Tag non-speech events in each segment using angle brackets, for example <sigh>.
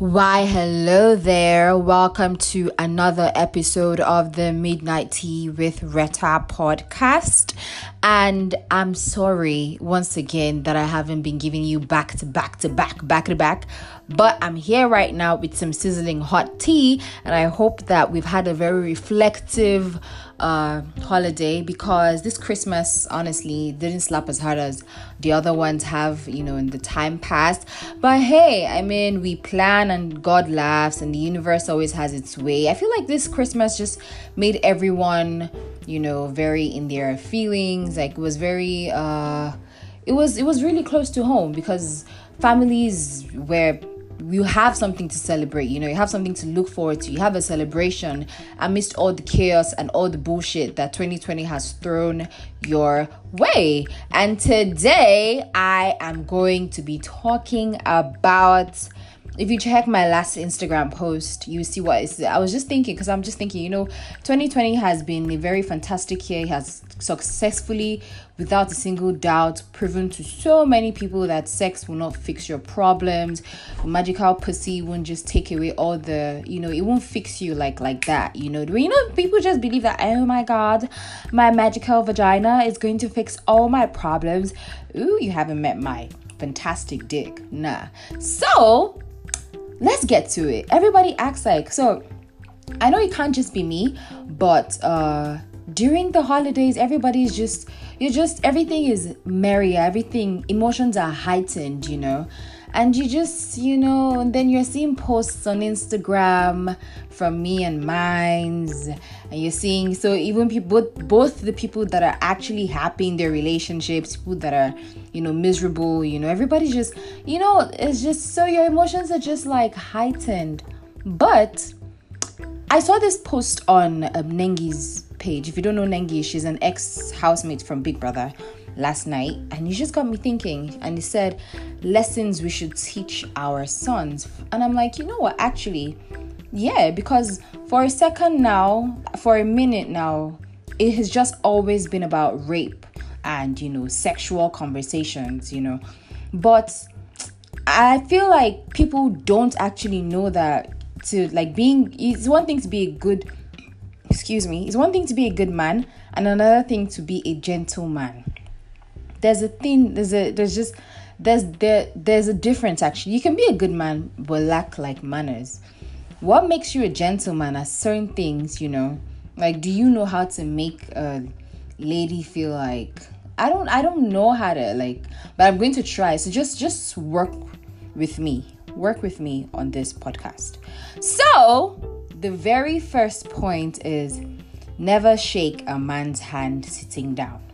Why, hello there. Welcome to another episode of the Midnight Tea with Retta podcast. And I'm sorry once again that I haven't been giving you back to back to back, back to back. But I'm here right now with some sizzling hot tea. And I hope that we've had a very reflective uh, holiday because this Christmas, honestly, didn't slap as hard as the other ones have, you know, in the time past. But hey, I mean, we plan and God laughs, and the universe always has its way. I feel like this Christmas just made everyone, you know, very in their feelings. Like it was very, uh, it was it was really close to home because families were you have something to celebrate you know you have something to look forward to. You have a celebration amidst all the chaos and all the bullshit that 2020 has thrown your way. And today i am going to be talking about if you check my last Instagram post, you see what is. I was just thinking because I'm just thinking, you know, 2020 has been a very fantastic year. It has successfully, without a single doubt, proven to so many people that sex will not fix your problems. Magical pussy won't just take away all the, you know, it won't fix you like like that. You know, you know, people just believe that. Oh my god, my magical vagina is going to fix all my problems. Ooh, you haven't met my fantastic dick. Nah. So let's get to it. Everybody acts like so. I know it can't just be me, but uh during the holidays, everybody's just you're just everything is merry, everything emotions are heightened, you know. And you just, you know, and then you're seeing posts on Instagram from me and mines, and you're seeing so even people both, both the people that are actually happy in their relationships, people that are, you know, miserable, you know, everybody's just, you know, it's just so your emotions are just like heightened. But I saw this post on um, Nengi's page. If you don't know Nengi, she's an ex housemate from Big Brother last night, and he just got me thinking. And he said, Lessons we should teach our sons. And I'm like, you know what? Actually, yeah, because for a second now, for a minute now, it has just always been about rape and, you know, sexual conversations, you know. But I feel like people don't actually know that to like being it's one thing to be a good excuse me, it's one thing to be a good man and another thing to be a gentleman. There's a thing, there's a there's just there's there there's a difference actually. You can be a good man but lack like manners. What makes you a gentleman are certain things, you know. Like do you know how to make a lady feel like I don't I don't know how to like but I'm going to try. So just just work with me. Work with me on this podcast. So, the very first point is never shake a man's hand sitting down.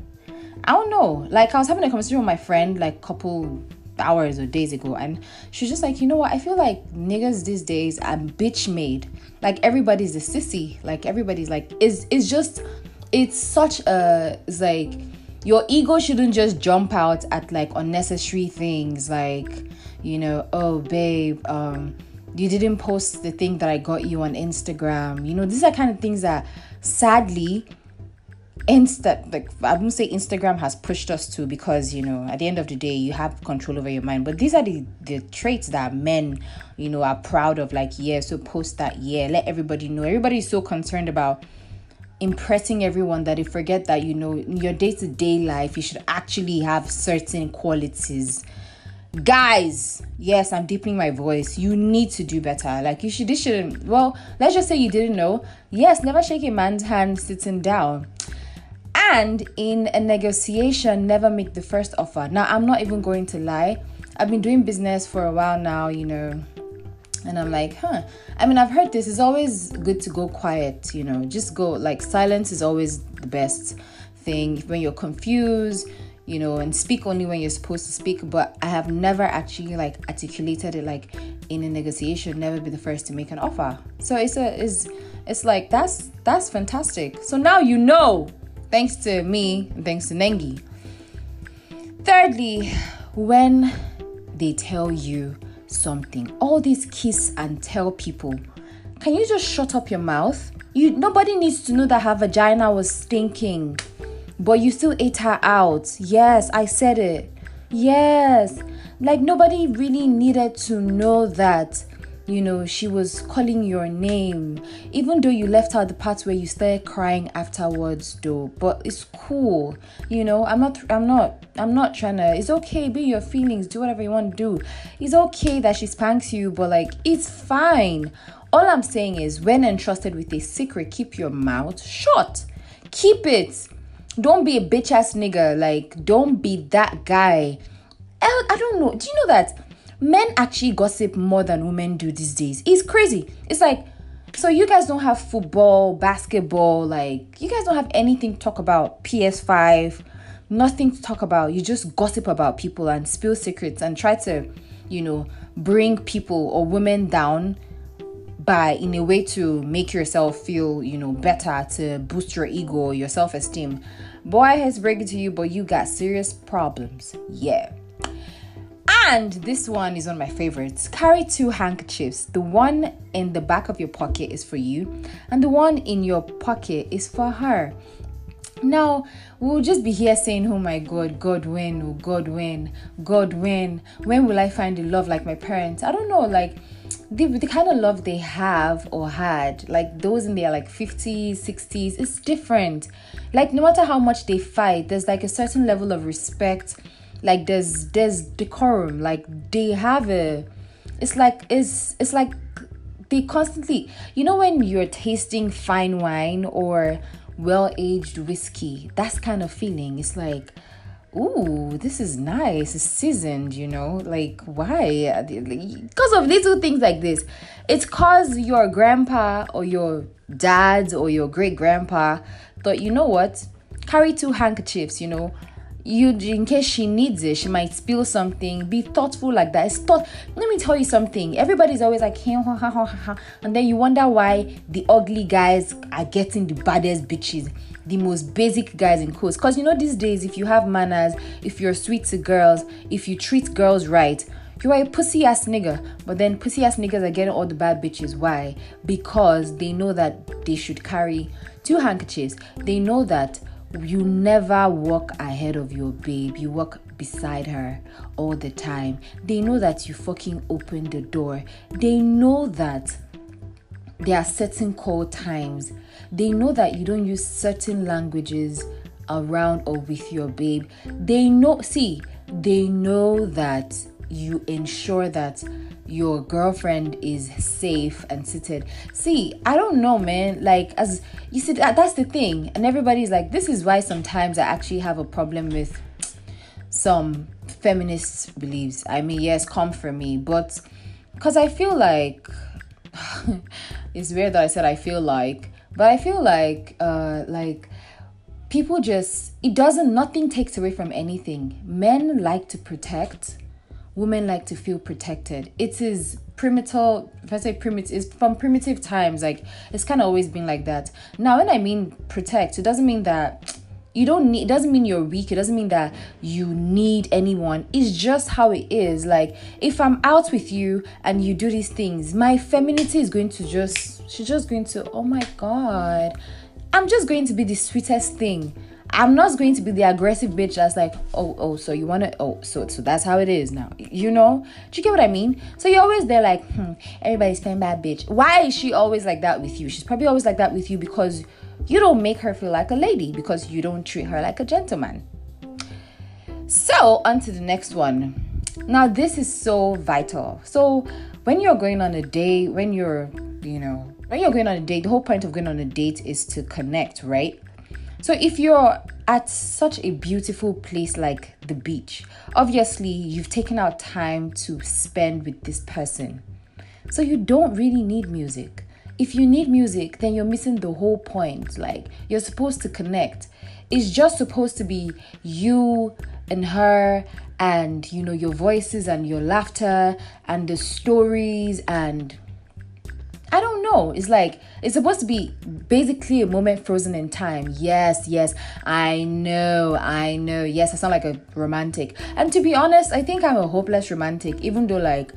I don't know. Like I was having a conversation with my friend like couple hours or days ago and she's just like, you know what, I feel like niggas these days are bitch made. Like everybody's a sissy. Like everybody's like is it's just it's such a it's like your ego shouldn't just jump out at like unnecessary things like, you know, oh babe, um you didn't post the thing that I got you on Instagram. You know, these are kind of things that sadly Insta like I wouldn't say Instagram has pushed us to because you know at the end of the day you have control over your mind. But these are the the traits that men, you know, are proud of. Like, yeah, so post that, yeah, let everybody know. Everybody is so concerned about impressing everyone that they forget that you know in your day-to-day life you should actually have certain qualities guys yes i'm deepening my voice you need to do better like you should this shouldn't well let's just say you didn't know yes never shake a man's hand sitting down and in a negotiation never make the first offer now i'm not even going to lie i've been doing business for a while now you know and i'm like huh i mean i've heard this it's always good to go quiet you know just go like silence is always the best thing when you're confused you know, and speak only when you're supposed to speak. But I have never actually like articulated it like in a negotiation. Never be the first to make an offer. So it's a is it's like that's that's fantastic. So now you know, thanks to me and thanks to Nengi. Thirdly, when they tell you something, all these kiss and tell people, can you just shut up your mouth? You nobody needs to know that her vagina was stinking but you still ate her out. Yes, I said it. Yes. Like nobody really needed to know that you know, she was calling your name, even though you left out the parts where you started crying afterwards, though. But it's cool, you know. I'm not, I'm not, I'm not trying to. It's okay, be your feelings, do whatever you want to do. It's okay that she spanks you, but like, it's fine. All I'm saying is, when entrusted with a secret, keep your mouth shut. Keep it. Don't be a bitch ass nigga. Like, don't be that guy. I, I don't know. Do you know that? Men actually gossip more than women do these days. It's crazy. It's like, so you guys don't have football, basketball, like, you guys don't have anything to talk about. PS5, nothing to talk about. You just gossip about people and spill secrets and try to, you know, bring people or women down by in a way to make yourself feel you know better to boost your ego your self-esteem boy has break it to you but you got serious problems yeah and this one is one of my favorites. Carry two handkerchiefs. The one in the back of your pocket is for you, and the one in your pocket is for her. Now, we'll just be here saying, Oh my God, God when, oh God when, God when, when will I find a love like my parents? I don't know, like the, the kind of love they have or had, like those in their like 50s, 60s, it's different. Like, no matter how much they fight, there's like a certain level of respect like there's there's decorum. Like they have a it's like it's it's like they constantly you know when you're tasting fine wine or well-aged whiskey that's kind of feeling. It's like ooh this is nice. It's seasoned you know? Like why? Because of little things like this. It's cause your grandpa or your dad or your great grandpa thought you know what? Carry two handkerchiefs you know you in case she needs it she might spill something be thoughtful like that. It's thought let me tell you something. Everybody's always like hey, ha, ha, ha, and then you wonder why the ugly guys are getting the baddest bitches the most basic guys in quotes because you know these days if you have manners if you're sweet to girls if you treat girls right you are a pussy ass nigga. But then pussy ass niggas are getting all the bad bitches. Why? Because they know that they should carry two handkerchiefs. They know that you never walk ahead of your babe, you walk beside her all the time. They know that you fucking open the door. They know that there are certain call times. They know that you don't use certain languages around or with your babe. They know, see, they know that you ensure that your girlfriend is safe and seated. See, I don't know, man. Like, as you said, that's the thing. And everybody's like, this is why sometimes I actually have a problem with some feminist beliefs. I mean, yes, come for me, but because I feel like <sighs> it's weird that I said I feel like, but I feel like, uh, like, people just it doesn't nothing takes away from anything men like to protect women like to feel protected. It is primitive, if I say primitive, it's from primitive times. Like it's kind of always been like that. Now, when I mean protect, it doesn't mean that you don't need it doesn't mean you're weak it doesn't mean that you need anyone it's just how it is like if i'm out with you and you do these things my femininity is going to just she's just going to oh my god i'm just going to be the sweetest thing I'm not going to be the aggressive bitch that's like, oh, oh, so you wanna, oh, so, so that's how it is now. You know? Do you get what I mean? So you're always there like, hmm, everybody's playing bad bitch. Why is she always like that with you? She's probably always like that with you because you don't make her feel like a lady because you don't treat her like a gentleman. So on to the next one. Now this is so vital. So when you're going on a date, when you're, you know, when you're going on a date, the whole point of going on a date is to connect, right? So if you're at such a beautiful place like the beach, obviously you've taken out time to spend with this person. So you don't really need music. If you need music, then you're missing the whole point. Like you're supposed to connect. It's just supposed to be you and her and you know your voices and your laughter and the stories and I don't know. It's like it's supposed to be basically a moment frozen in time. Yes, yes, I know, I know. Yes, I sound like a romantic. And to be honest, I think I'm a hopeless romantic, even though like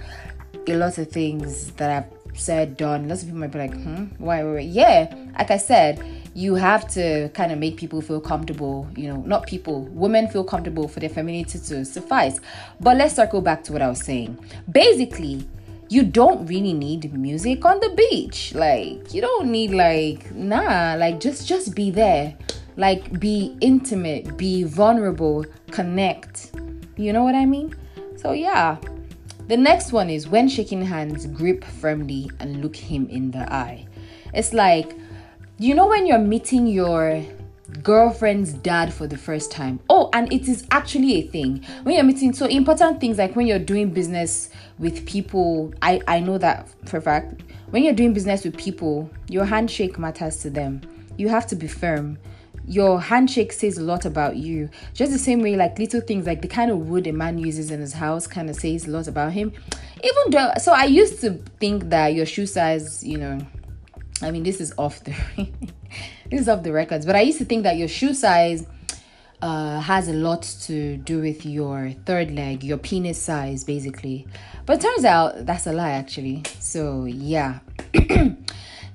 a lot of things that I've said, done, lots of people might be like, hmm, why, why, why? Yeah, like I said, you have to kind of make people feel comfortable, you know, not people, women feel comfortable for their femininity to suffice. But let's circle back to what I was saying. Basically, you don't really need music on the beach. Like you don't need like nah, like just just be there. Like be intimate, be vulnerable, connect. You know what I mean? So yeah. The next one is when shaking hands, grip firmly and look him in the eye. It's like you know when you're meeting your girlfriend's dad for the first time. Oh, and it is actually a thing. When you're meeting so important things like when you're doing business with people, I I know that for fact. When you're doing business with people, your handshake matters to them. You have to be firm. Your handshake says a lot about you. Just the same way, like little things like the kind of wood a man uses in his house kind of says a lot about him. Even though, so I used to think that your shoe size, you know, I mean, this is off the <laughs> this is off the records, but I used to think that your shoe size uh, has a lot to do with your third leg, your penis size, basically. But turns out that's a lie, actually. So yeah, <clears throat>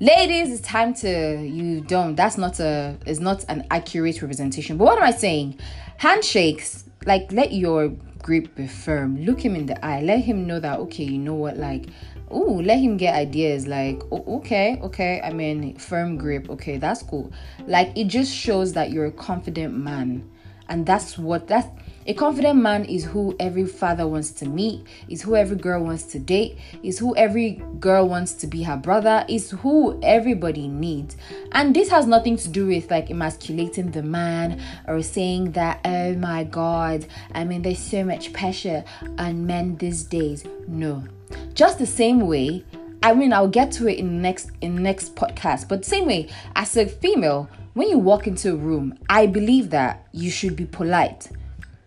ladies, it's time to you don't. That's not a is not an accurate representation. But what am I saying? Handshakes, like let your grip be firm. Look him in the eye. Let him know that okay, you know what, like oh let him get ideas like okay okay i mean firm grip okay that's cool like it just shows that you're a confident man and that's what that's a confident man is who every father wants to meet, is who every girl wants to date, is who every girl wants to be her brother, is who everybody needs. And this has nothing to do with like emasculating the man or saying that, oh my god, I mean, there's so much pressure on men these days. No. Just the same way, I mean, I'll get to it in next in next podcast, but same way, as a female, when you walk into a room, I believe that you should be polite.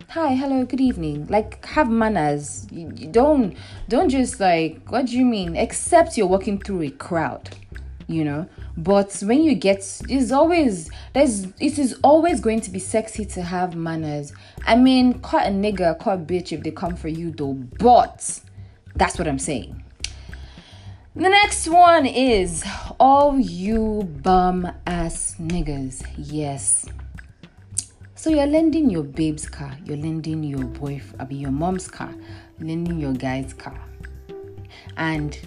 Hi hello good evening. Like have manners. You, you don't don't just like what do you mean? Except you're walking through a crowd you know? But when you get it's always there's it is always going to be sexy to have manners. I mean call a nigga call a bitch if they come for you though but that's what i'm saying the next one is all you bum ass niggas yes so you're lending your babe's car, you're lending your boyfriend, I mean your mom's car, lending your guy's car, and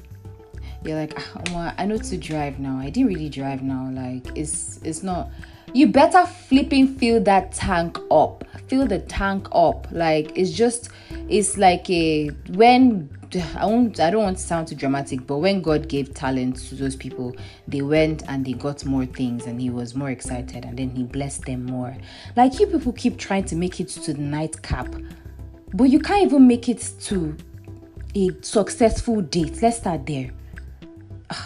you're like, ah, I know to drive now. I didn't really drive now. Like it's it's not. You better flipping fill that tank up. Fill the tank up. Like it's just it's like a when I won't I don't want to sound too dramatic, but when God gave talent to those people, they went and they got more things and he was more excited and then he blessed them more. Like you people keep trying to make it to the nightcap, but you can't even make it to a successful date. Let's start there. <sighs>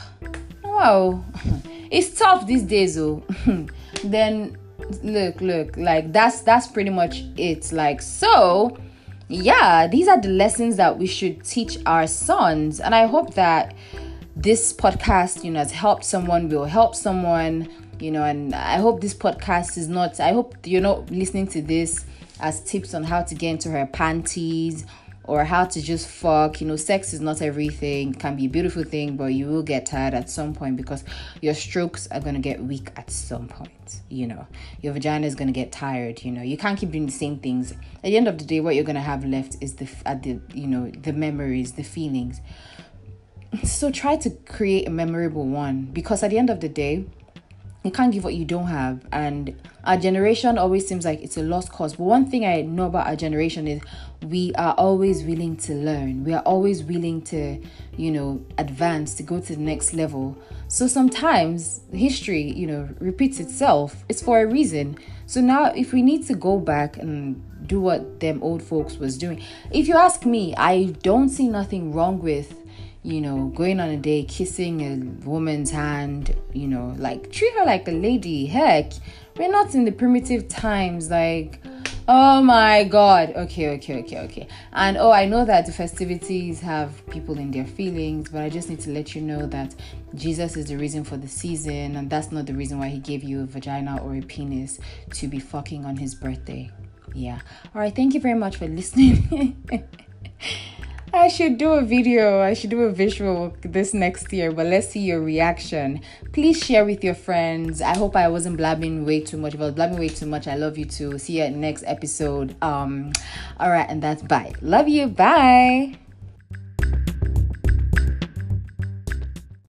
Wow. <laughs> It's tough these days though. Oh. <laughs> then look, look, like that's that's pretty much it. Like so yeah, these are the lessons that we should teach our sons. And I hope that this podcast, you know, has helped someone, will help someone, you know, and I hope this podcast is not, I hope you're not listening to this as tips on how to get into her panties or how to just fuck. You know, sex is not everything. It can be a beautiful thing, but you will get tired at some point because your strokes are gonna get weak at some point. You know, your vagina is gonna get tired. You know, you can't keep doing the same things. At the end of the day, what you're gonna have left is the at uh, the you know the memories, the feelings. So try to create a memorable one because at the end of the day, you can't give what you don't have. And our generation always seems like it's a lost cause. But one thing i know about our generation is we are always willing to learn. We are always willing to you know advance to go to the next level. So sometimes history you know repeats itself. It's for a reason. So now if we need to go back and do what them old folks was doing. If you ask me i don't see nothing wrong with you know, going on a date, kissing a woman's hand, you know, like treat her like a lady. Heck, we're not in the primitive times. Like, oh my god. Okay, okay, okay, okay. And oh, I know that the festivities have people in their feelings, but I just need to let you know that Jesus is the reason for the season, and that's not the reason why he gave you a vagina or a penis to be fucking on his birthday. Yeah. All right. Thank you very much for listening. <laughs> I should do a video. I should do a visual this next year, but let's see your reaction. Please share with your friends. I hope I wasn't blabbing way too much. If I was blabbing way too much, I love you too. See you at next episode. Um, all right, and that's bye. Love you. Bye.